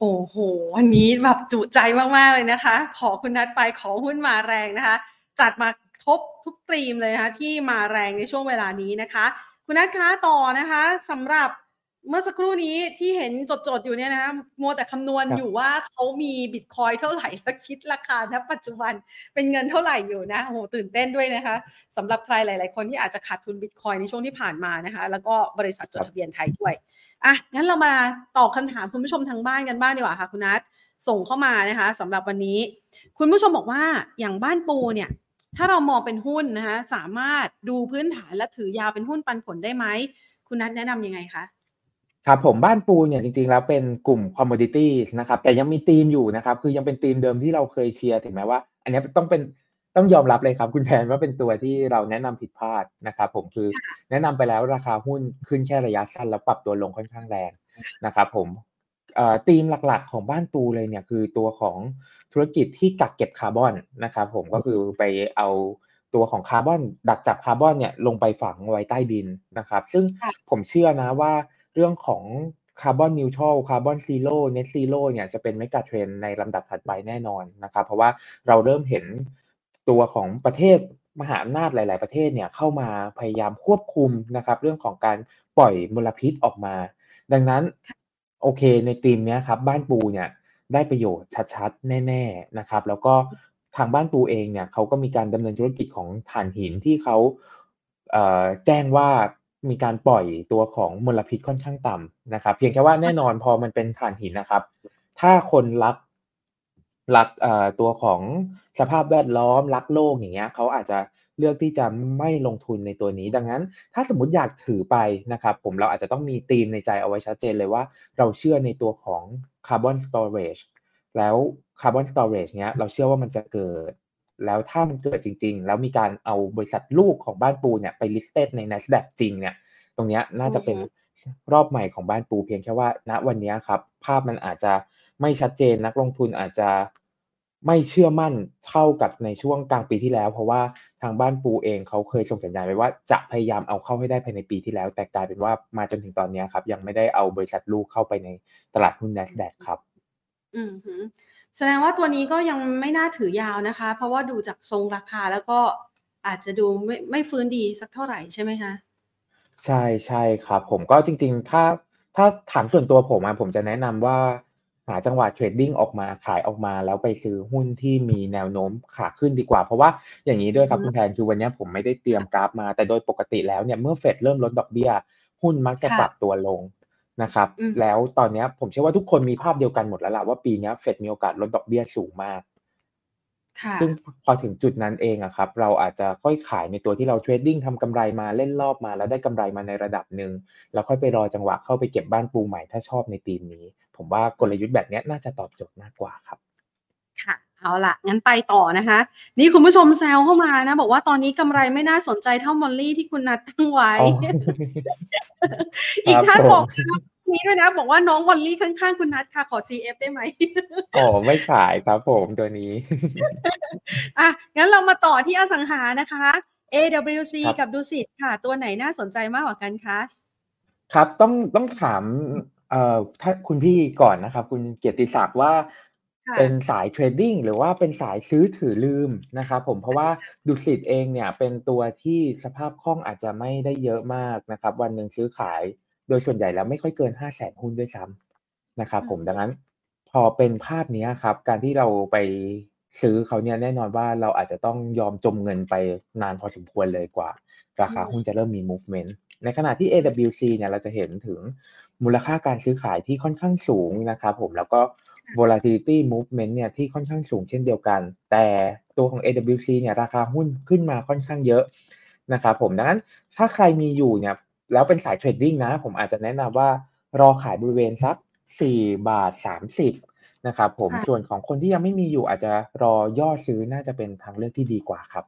S1: โอ้โหวันนี้แบบจุใจมากๆเลยนะคะ ขอคุณนัดไปขอหุ้นมาแรงนะคะ จัดมาครบทุกธีมเลยนะคะที่มาแรงในช่วงเวลานี้นะคะ คุณนัดคะต่อนะคะสำหรับเมื่อสักครู่นี้ที่เห็นจดๆอยู่เนี่ยนะมัวแต่คำนวณอยู่ว่าเขามีบิตคอยเท่าไหร่แล้วคิดราคาณปัจจุบันเป็นเงินเท่าไหร่อยู่นะโอ้โหตื่นเต้นด้วยนะคะสำหรับใครหลาย ๆ คนที่อาจจะขาดทุนบิตคอยในช่วงที่ผ่านมานะคะ แล้วก็บริษัทจดทะเบียนไทยด้วยอะงั้นเรามาตอบคำถามคุณผู้ชมทางบ้านกันบ้างดีกว่าค่ะคุณนัทส่งเข้ามานะคะสำหรับวันนี้ คุณผู้ชมบอกว่าอย่างบ้านปูเนี่ย ถ้าเรามองเป็นหุ้นนะคะสามารถดูพื้นฐานและถือยาวเป็นหุ้นปันผลได้ไหม คุณนัทแนะนํำยังไงคะ
S2: ครับผมบ้านปูเนี่ยจริงๆแล้วเป็นกลุ่มคอมมดิตี้นะครับแต่ยังมีธีมอยู่นะครับคือยังเป็นธีมเดิมที่เราเคยเชียร์ถึงแม้ว่า อันนี้ต้องเป็นต้องยอมรับเลยครับคุณแพนว่าเป็นตัวที่เราแนะนำผิดพลาดนะครับผมคือแนะนำไปแล้วราคาหุ้นขึ้นแค่ระยะสั้นแล้วปรับตัวลงค่อนข้างแรงนะครับผมธีมหลักๆของบ้านปูเลยเนี่ยคือตัวของ ธุรกิจที่กักเก็บคาร์บอนนะครับผมก็คือไปเอาตัวของคาร์บอนดักจับคาร์บอนเนี่ยลงไปฝังไว้ใต้ดินนะครับ ซึ่งผมเชื่อนะว่าเรื่องของ carbon neutral carbon zero net zero เนี่ยจะเป็น megatrend ในลำดับถัดไปแน่นอนนะครับ เพราะว่าเราเริ่มเห็นตัวของประเทศมหาอำนาจหลาย ๆ ประเทศเนี่ยเข้ามาพยายามควบคุมนะครับ เรื่องของการปล่อยมลพิษออกมา ดังนั้นโอเคในธีมนี้ครับบ้านปูเนี่ย ได้ประโยชน์ชัดๆ แน่ ๆนะครับ แล้วก็ทางบ้านปูเองเนี่ยเขาก็มีการดำเนินธุรกิจของถ่านหินที่เขาแจ้งว่ามีการปล่อยตัวของมลพิษค่อนข้างต่ำนะครับ เพียงแค่ว่าแน่นอนพอมันเป็นถ่านหินนะครับ ถ้าคนรักรักตัวของสภาพแวดล้อมรักโลกอย่างเงี้ยเขาอาจจะ เลือกที่จะไม่ลงทุนในตัวนี้ ดังนั้น ถ้าสมมติอยากถือไปนะครับผมเราอาจจะต้องมีธีมในใจเอาไว้ชัดเจนเลยว่า เราเชื่อในตัวของcarbon storage แล้ว carbon storage เนี้ยเราเชื่อว่ามันจะเกิด แล้วถ้ามันเกิดจริง ๆ แล้วมีการเอาบริษัทลูกของบ้านปูเนี่ยไป listed ใน NASDAQ จริงเนี่ยตรงนี้น่าจะเป็นรอบใหม่ของบ้านปูเพียงแค่ว่า ณวันนี้ครับภาพมันอาจจะไม่ชัดเจนนักลงทุนอาจจะ ไม่เชื่อมั่นเท่ากับในช่วงกลางปีที่แล้ว เพราะว่าทางบ้านปูเองเขาเคยส่งสัญญาณไว้ว่าจะพยายามเอาเข้าให้ได้ภายในปีที่แล้ว แต่กลายเป็นว่ามาจนถึงตอนนี้ครับ ยังไม่ได้เอาบริษัทลูกเข้าไปในตลาดหุ้น NASDAQ ครับ
S1: อืมแสดงว่าตัวนี้ก็ยังไม่น่าถือยาวนะคะ เพราะว่าดูจากทรงราคาแล้วก็อาจจะดูไม่ไม่ฟื้นดีสักเท่าไหร่ใช่ไหมคะ
S2: ใช่ใช่ครับ ผมก็จริง ๆ ถ้าถ้าถามส่วนตัวผมผมจะแนะนำว่า หาจังหวะเทรดดิ้งออกมาขายออกมา แล้วไปซื้อหุ้นที่มีแนวโน้มขาขึ้นดีกว่า เพราะว่าอย่างนี้ด้วยครับคุณแทนคือวันนี้ผมไม่ได้เตรียมกราฟมาแต่โดยปกติแล้วเนี่ยเมื่อเฟดเริ่มลดดอกเบี้ย หุ้นมักจะปรับตัวลงนะครับ แล้วตอนนี้ผมเชื่อว่าทุกคนมีภาพเดียวกันหมดแล้วล่ะว่าปีนี้เฟดมีโอกาสลดดอกเบี้ยสูงมากซึ่งพอถึงจุดนั้นเองอะครับ เราอาจจะค่อยขายในตัวที่เราเทรดดิ้งทำกำไรมาเล่นรอบมาแล้วได้กำไรมาในระดับหนึ่งแล้วค่อยไปรอจังหวะเข้าไปเก็บบ้านปูใหม่ถ้าชอบในทีมนี้ ผมว่ากลยุทธ์แบบนี้น่าจะตอบโจทย์มากกว่าครับ
S1: ค่ะเอาละงั้นไปต่อนะคะ นี่คุณผู้ชมแซวเข้ามานะ บอกว่าตอนนี้กำไรไม่น่าสนใจเท่ามอลลี่ที่คุณนัดตั้งไว้ อีกท่านบอกนี้ด้วยนะบอกว่าน้องวอลลี่ข้างๆคุณนัทค่ะขอ CF ได้ไหม
S2: อ๋อไม่ขายครับผมตัวนี้
S1: อะงั้นเรามาต่อที่อสังหานะคะ AWC กับดูสิตค่ะ ตัวไหนน่าสนใจมากกว่ากันคะ
S2: ครับต้องต้องถาม เอ่อถ้าคุณพี่ก่อนนะครับ คุณเกียรติศักดิ์ว่าเป็นสายเทรดดิ้งหรือว่าเป็นสายซื้อถือลืมนะครับผมเพราะว่าดุสิตเองเนี่ยเป็นตัวที่สภาพคล่องอาจจะไม่ได้เยอะมากนะครับ วันหนึ่งซื้อขายโดยส่วนใหญ่แล้วไม่ค่อยเกิน5 0 0แสนหุ้นด้วยซ้ำนะครับผมดังนั้นพอเป็นภาพนี้ครับ การที่เราไปซื้อเขาเนี่ยแน่นอนว่าเราอาจจะต้องยอมจมเงินไปนานพอสมควรเลยกว่า ราคาหุ้นจะเริ่มมี movement ในขณะที่ AWC เนี่ยเราจะเห็นถึงมูลค่าการซื้อขายที่ค่อนข้างสูงนะครับผมแล้วก็ volatility movement เนี่ยที่ค่อนข้างสูงเช่นเดียวกัน แต่ตัวของ AWC เนี่ยราคาหุ้นขึ้นมาค่อนข้างเยอะนะครับผมดังนั้นถ้าใครมีอยู่เนี่ยแล้วเป็นสายเทรดดิ้งนะ ผมอาจจะแนะนำว่ารอขายบริเวณสักสี่บาทสามสิบนะครับผมส่วนของคนที่ยังไม่มีอยู่อาจจะรอย่อซื้อน่าจะเป็นทางเลือกที่ดีกว่าครับ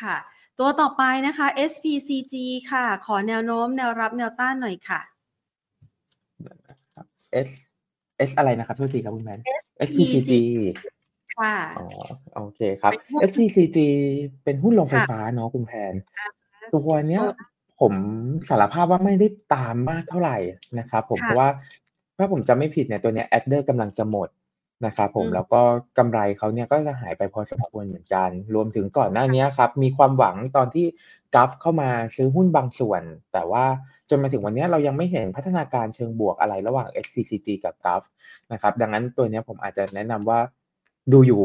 S1: ค่ะ ตัวต่อไปนะคะ SPCG ค่ะ ขอแนวโน้มแนวรับแนวต้านหน่อยค่ะ
S2: S S อะไรนะครับทุกทีครับคุณแมน
S1: SPCG
S2: ค่ะอ๋อโอเคครับ SPCG เป็นหุ้นลงไฟฟ้าเนาะคุณแพนตัวเนี้ยผมสารภาพว่าไม่ได้ตามมากเท่าไหร่นะครับผมเพราะว่าถ้าผมจำไม่ผิดเนี่ยตัวเนี้ยแอดเดอร์กำลังจะหมด นะครับผมแล้วก็กำไรเขาเนี่ยก็จะหายไปพอสมควรเหมือนกัน รวมถึงก่อนหน้านี้ครับมีความหวังตอนที่กัฟเข้ามาซื้อหุ้นบางส่วน แต่ว่าจนมาถึงวันนี้เรายังไม่เห็นพัฒนาการเชิงบวกอะไรระหว่าง SPCG กับกัฟนะครับดังนั้นตัวนี้ผมอาจจะแนะนำว่าดูอยู่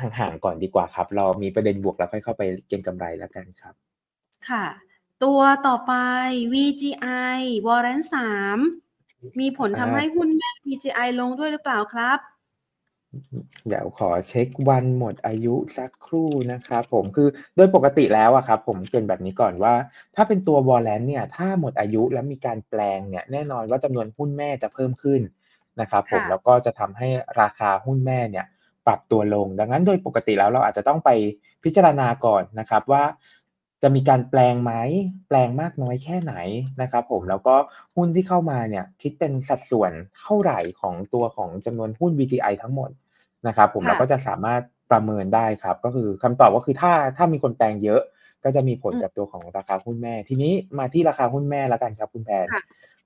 S2: ห่างๆก่อนดีกว่าครับ เรามีประเด็นบวกแล้วค่อยเข้าไปเก็งกำไรแล้วกันครับ
S1: ค่ะ ตัวต่อไป VGI วอร์เรนสามมีผลทำให้หุ้นแม่ VGI ลงด้วยหรือเปล่าครับ
S2: เดี๋ยวขอเช็ควันหมดอายุสักครู่นะครับผมคือโดยปกติแล้วอะครับผมเกินแบบนี้ก่อนว่า ถ้าเป็นตัววอลเลนเนี่ยถ้าหมดอายุแล้วมีการแปลงเนี่ยแน่นอนว่าจำนวนหุ้นแม่จะเพิ่มขึ้นนะครับผมแล้วก็จะทำให้ราคาหุ้นแม่เนี่ยปรับตัวลง ดังนั้นโดยปกติแล้วเราอาจจะต้องไปพิจารณาก่อนนะครับว่าจะมีการแปลงไหมแปลงมากน้อยแค่ไหนนะครับผมแล้วก็หุ้นที่เข้ามาเนี่ยคิดเป็นสัดส่วนเท่าไหร่ของตัวของจำนวนหุ้น VGI ทั้งหมด นะครับ ผมเราก็จะสามารถประเมินได้ครับ ก็คือคำตอบก็คือถ้าถ้ามีคนแปลงเยอะ ก็จะมีผลกับตัวของราคาหุ้นแม่ ทีนี้มาที่ราคาหุ้นแม่แล้วกันครับคุณแพน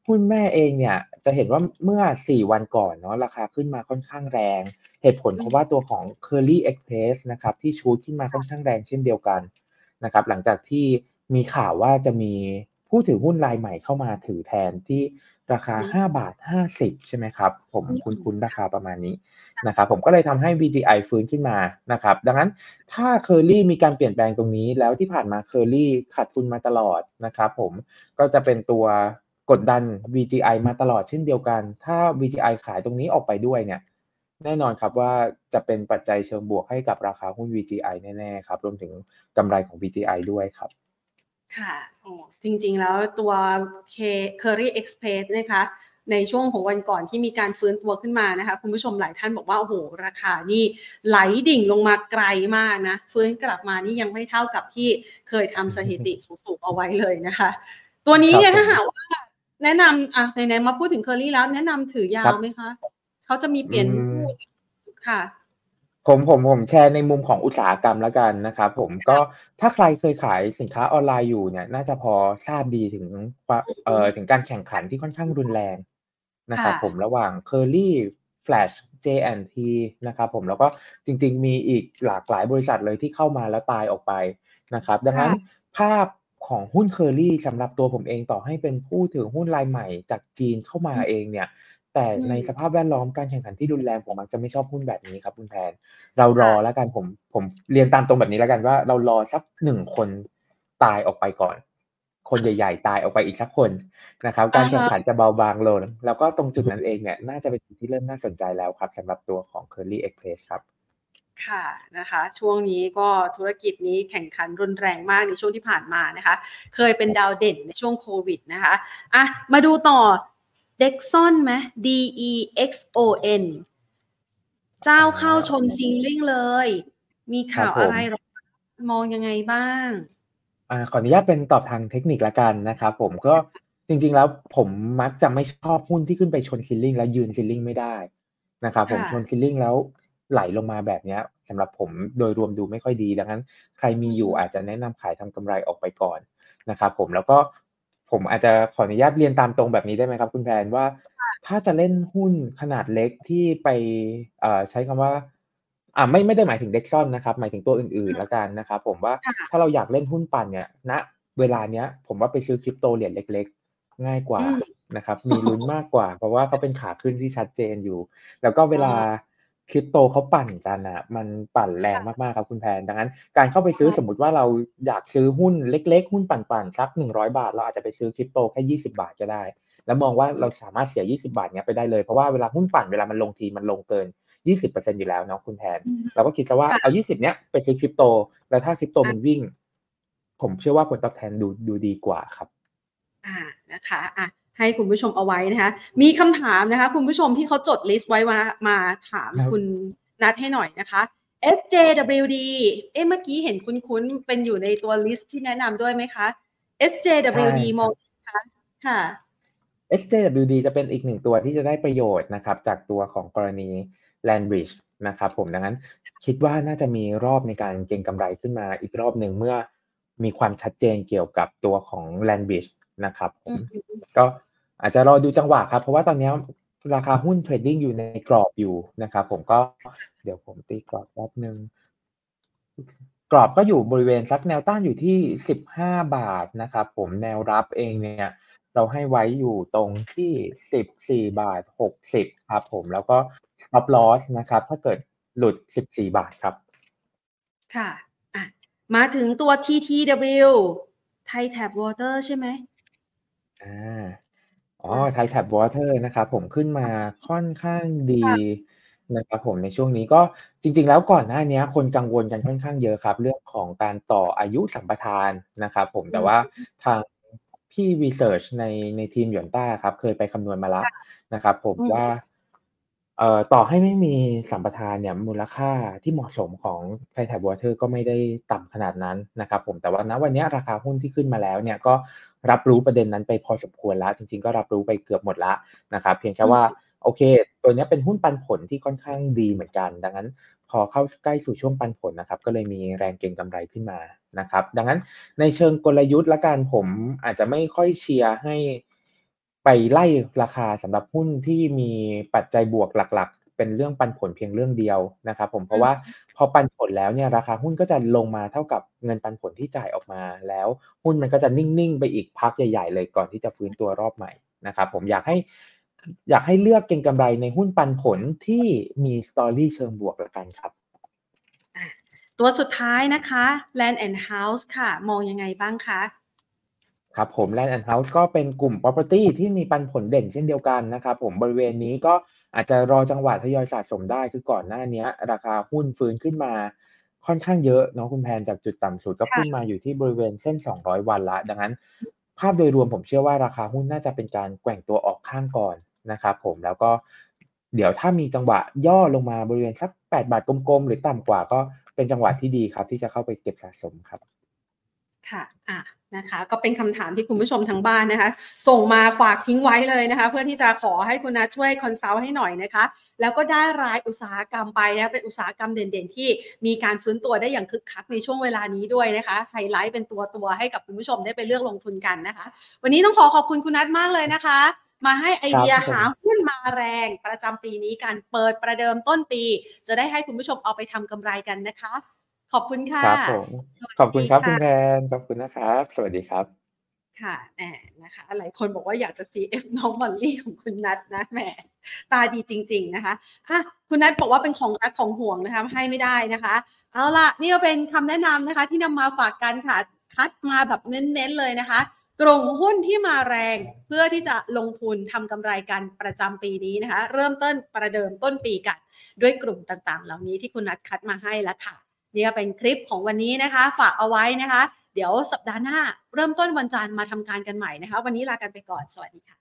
S2: หุ้นแม่เองเนี่ยจะเห็นว่าเมื่อ 4 วันก่อนเนาะราคาขึ้นมาค่อนข้างแรง เหตุผลเพราะว่าตัวของ Curly Express นะครับที่ชูดขึ้นมาค่อนข้างแรงเช่นเดียวกันนะครับหลังจากที่มีข่าวว่าจะมี ผู้ถือหุ้นรายใหม่เข้ามาถือแทนที่ราคา 5 บาท 50 ใช่ไหมครับ ผมคุ้นๆราคาประมาณนี้นะครับผมก็เลยทำให้ VGI ฟื้นขึ้นมานะครับ ดังนั้นถ้าเคอรี่มีการเปลี่ยนแปลงตรงนี้แล้วที่ผ่านมาเคอรี่ขาดทุนมาตลอดนะครับผมก็จะเป็นตัวกดดัน VGI มาตลอดเช่นเดียวกัน ถ้า VGI ขายตรงนี้ออกไปด้วยเนี่ย แน่นอนครับว่าจะเป็นปัจจัยเชิงบวกให้กับราคาหุ้น VGI แน่ๆครับ รวมถึงกำไรของ VGI ด้วยครับ
S1: ค่ะโอ้จริงๆแล้วตัว Curry Express นะคะในช่วงของวันก่อนที่มีการฟื้นตัวขึ้นมานะคะ คุณผู้ชมหลายท่านบอกว่าโอ้โหราคานี่ไหลดิ่งลงมาไกลมากนะ ฟื้นกลับมานี่ยังไม่เท่ากับที่เคยทำสถิติสูงๆเอาไว้เลยนะคะ ตัวนี้เนี่ยถ้าหากว่าแนะนำอะไหนๆมาพูดถึงเคอรี่แล้วแนะนำถือยาวไหมคะ เขาจะมีเปลี่ยนพูดค่ะ
S2: ผมผมผมแชร์ในมุมของอุตสาหกรรมแล้วกันนะครับผมก็ถ้าใครเคยขายสินค้าออนไลน์อยู่เนี่ย น่าจะพอทราบดีถึงเอ่อถึงการแข่งขันที่ค่อนข้างรุนแรงนะครับผมระหว่าง Curly Flash J&T นะครับผมแล้วก็จริง ๆ มีอีกหลากหลายบริษัทเลยที่เข้ามาแล้วตายออกไปนะครับ ดังนั้นภาพของหุ้นเคอรี่สำหรับตัวผมเองต่อให้เป็นผู้ถือหุ้นรายใหม่จากจีนเข้ามาเองเนี่ย แต่ในสภาพแวดล้อมการแข่งขันที่รุนแรงผมมักจะไม่ชอบหุ้นแบบนี้ครับคุณแพนเรารอแล้วกันผมผมเรียนตามตรงแบบนี้แล้วกันว่า เรารอสักหนึ่งคนตายออกไปก่อน คนใหญ่ๆ ตายออกไปอีกสักคนนะครับ การแข่งขันจะเบาบางลงแล้วก็ตรงจุดนั้นเองเนี่ยน่าจะเป็นจุดที่เริ่มน่าสนใจแล้วครับสำหรับตัวของ Curly Express ครับ
S1: ค่ะนะคะช่วงนี้ก็ธุรกิจนี้แข่งขันรุนแรงมากในช่วงที่ผ่านมานะคะ เคยเป็นดาวเด่นในช่วงโควิดนะคะอะมาดูต่อ เด็กซอนไหม D E X O N เจ้าเข้าชนซิงลิงเลย มีข่าวอะไรหรอมองยังไงบ้าง
S2: อ่าขออนุญาตเป็นตอบทางเทคนิคละกันนะครับผมก็จริงๆแล้วผมมักจะไม่ชอบหุ้นที่ขึ้นไปชนซิลลิงแล้วยืนซิลลิงไม่ได้นะครับผมชนซิลลิงแล้วไหลลงมาแบบนี้สำหรับผมโดยรวมดูไม่ค่อยดีดังนั้น ใครมีอยู่อาจจะแนะนำขายทำกำไรออกไปก่อนนะครับผมแล้วก็ ผมอาจจะขออนุญาตเรียนตามตรงแบบนี้ได้ไหมครับ คุณแพนว่า ถ้าจะเล่นหุ้นขนาดเล็กที่ไปใช้คำว่าอ่าไม่ไม่ได้หมายถึงเด็กซอนนะครับ หมายถึงตัวอื่นๆแล้วกันนะครับผมว่าถ้าเราอยากเล่นหุ้นปั่นเนี่ยณเวลาเนี้ย ผมว่าไปซื้อคริปโตเหรียญเล็ก ๆ ง่ายกว่านะครับ มีลุ้นมากกว่า เพราะว่าเขาเป็นขาขึ้นที่ชัดเจนอยู่ แล้วก็เวลา คริปโตเขาปั่นกันอะมันปั่นแรงมากๆครับคุณแพนดังนั้น การเข้าไปซื้อสมมติว่าเราอยากซื้อหุ้นเล็ก ๆ หุ้นปั่นๆสักหนึ่งร้อยบาท เราอาจจะไปซื้อคริปโตแค่ยี่สิบาทก็ได้ แล้วมองว่าเราสามารถเสียยี่สิบาทเนี้ยไปได้เลยเพราะว่าเวลาหุ้นปั่นเวลามันลงทีมันลงเกินยี่สิบเปอร์เซ็นอยู่แล้วเนาะคุณแพนเราก็คิดซะว่าเอายี่สิบเนี้ยไปซื้อคริปโต แล้วถ้าคริปโตมันวิ่ง ผมเชื่อว่าผลตอบแทนดูดูดีกว่าครับ
S1: อ่านะคะอะ ให้คุณผู้ชมเอาไว้นะคะ มีคำถามนะคะ คุณผู้ชมที่เขาจด list ไว้มามาถามคุณนัทให้หน่อยนะคะ SJWD เอ๊ะเมื่อกี้เห็นคุ้นๆ เป็นอยู่ในตัว list ที่แนะนำด้วยไหมคะ SJWD มองคะค่ะ
S2: SJWD จะเป็นอีกหนึ่งตัวที่จะได้ประโยชน์นะครับ จากตัวของกรณี Land Bridge นะครับผมดังนั้นคิดว่าน่าจะมีรอบในการเก็งกำไรขึ้นมาอีกรอบหนึ่งเมื่อมีความชัดเจนเกี่ยวกับตัวของ Land Bridge นะครับผมก็ อาจจะรอดูจังหวะครับ เพราะว่าตอนนี้ราคาหุ้นเทรดดิ้งอยู่ในกรอบอยู่นะครับผมก็เดี๋ยวผมตีกรอบแป๊บนึงกรอบก็อยู่บริเวณสักแนวต้านอยู่ที่สิบห้าบาทนะครับผมแนวรับเองเนี่ย เราให้ไว้อยู่ตรงที่สิบสี่บาทหกสิบครับผมแล้วก็ stop loss นะครับ ถ้าเกิดหลุดสิบสี่บาทครับ
S1: ค่ะอะ มาถึงตัว TTW Thai Tap Water ใช่ไหม
S2: อ่า อ๋อ Thai Tap Water นะครับผม ขึ้นมาค่อนข้างดีนะครับผม ในช่วงนี้ ก็จริง ๆ แล้วก่อนหน้านี้คนกังวลกันค่อนข้างเยอะครับ เรื่องของการต่ออายุสัมปทานนะครับผมแต่ว่าทางที่ research ใน ในทีมหยวนต้าครับ เคยไปคำนวณมาแล้วนะครับผมว่า เอ่อต่อให้ไม่มีสัมปทานเนี่ยมูลค่าที่เหมาะสมของไทยแท็บวอเตอร์ก็ไม่ได้ต่ำขนาดนั้นนะครับผมแต่ว่าณวันนี้ราคาหุ้นที่ขึ้นมาแล้วเนี่ยก็รับรู้ประเด็นนั้นไปพอสมควรแล้วจริง ๆ ก็รับรู้ไปเกือบหมดแล้วนะครับเพียงแค่ว่าโอเค ตัวนี้เป็นหุ้นปันผลที่ค่อนข้างดีเหมือนกัน ดังนั้นพอเข้าใกล้สู่ช่วงปันผลนะครับ ก็เลยมีแรงเก็งกำไรขึ้นมานะครับ ดังนั้นในเชิงกลยุทธ์ละกันผมอาจจะไม่ค่อยเชียร์ให้ ไปไล่ราคาสำหรับหุ้นที่มีปัจจัยบวกหลัก ๆ เป็นเรื่องปันผลเพียงเรื่องเดียวนะครับผมเพราะว่าพอปันผลแล้วเนี่ยราคาหุ้นก็จะลงมาเท่ากับเงินปันผลที่จ่ายออกมาแล้ว หุ้นมันก็จะนิ่งๆ ไปอีกพักใหญ่ ๆ เลยก่อนที่จะฟื้นตัวรอบใหม่นะครับผมอยากให้อยากให้เลือกเก็งกำไรในหุ้นปันผลที่มีสตอรี่เชิงบวกละกันครับ
S1: ตัวสุดท้ายนะคะ Land and House ค่ะ มองยังไงบ้างคะ
S2: ครับผม Land and House ก็เป็นกลุ่ม property ที่มีปันผลเด่นเช่นเดียวกันนะครับผมบริเวณนี้ก็อาจจะรอจังหวะทยอยสะสมได้คือก่อนหน้านี้ราคาหุ้นฟื้นขึ้นมาค่อนข้างเยอะเนาะคุณแพนจากจุดต่ำสุดก็ขึ้นมาอยู่ที่บริเวณเส้น 200 วันละ ดังนั้น ภาพโดยรวมผมเชื่อว่าราคาหุ้นน่าจะเป็นการแกว่งตัวออกข้างก่อนนะครับผมแล้วก็เดี๋ยวถ้ามีจังหวะย่อลงมาบริเวณสัก 8 บาทกลมๆ หรือต่ำกว่าก็เป็นจังหวะที่ดีครับ ที่จะเข้าไปเก็บสะสมครับ
S1: ค่ะอะนะคะก็เป็นคำถามที่คุณผู้ชมทางบ้านนะคะ ส่งมาฝากทิ้งไว้เลยนะคะ เพื่อที่จะขอให้คุณนัทช่วย consult ให้หน่อยนะคะ แล้วก็ได้รายอุตสาหกรรมไปนะเป็นอุตสาหกรรมเด่นๆ ที่มีการฟื้นตัวได้อย่างคึกคักในช่วงเวลานี้ด้วยนะคะไฮไลท์เป็นตัวตัวให้กับคุณผู้ชมได้ไปเลือกลงทุนกันนะคะ วันนี้ต้องขอขอบคุณคุณนัทมากเลยนะคะ มาให้ไอเดียหาหุ้นมาแรงประจำปีนี้การเปิดประเดิมต้นปี จะได้ให้คุณผู้ชมเอาไปทำกำไรกันนะคะ ขอบคุณค่ะ
S2: ครับผมขอบคุณครับคุณแพนขอบคุณนะครับ สวัสดีครับ
S1: ค่ะแหมนะคะหลายคนบอกว่าอยากจะ CF น้องมอลลี่ของคุณนัทนะแหมตาดีจริง ๆนะคะอะคุณนัทบอกว่าเป็นของรักของห่วงนะคะให้ไม่ได้นะคะ เอาล่ะ นี่ก็เป็นคำแนะนำนะคะ ที่นำมาฝากกันค่ะ คัดมาแบบเน้นๆเลยนะคะกลุ่มหุ้นที่มาแรงเพื่อที่จะลงทุนทำกำไรกันประจำปีนี้นะคะ เริ่มต้นประเดิมต้นปีกัน ด้วยกลุ่มต่างๆ เหล่านี้ที่คุณนัทคัดมาให้แล้วค่ะ นี่ก็เป็นคลิปของวันนี้นะคะ ฝากเอาไว้นะคะ เดี๋ยวสัปดาห์หน้าเริ่มต้นวันจันทร์มาทำการกันใหม่นะคะ วันนี้ลากันไปก่อนสวัสดีค่ะ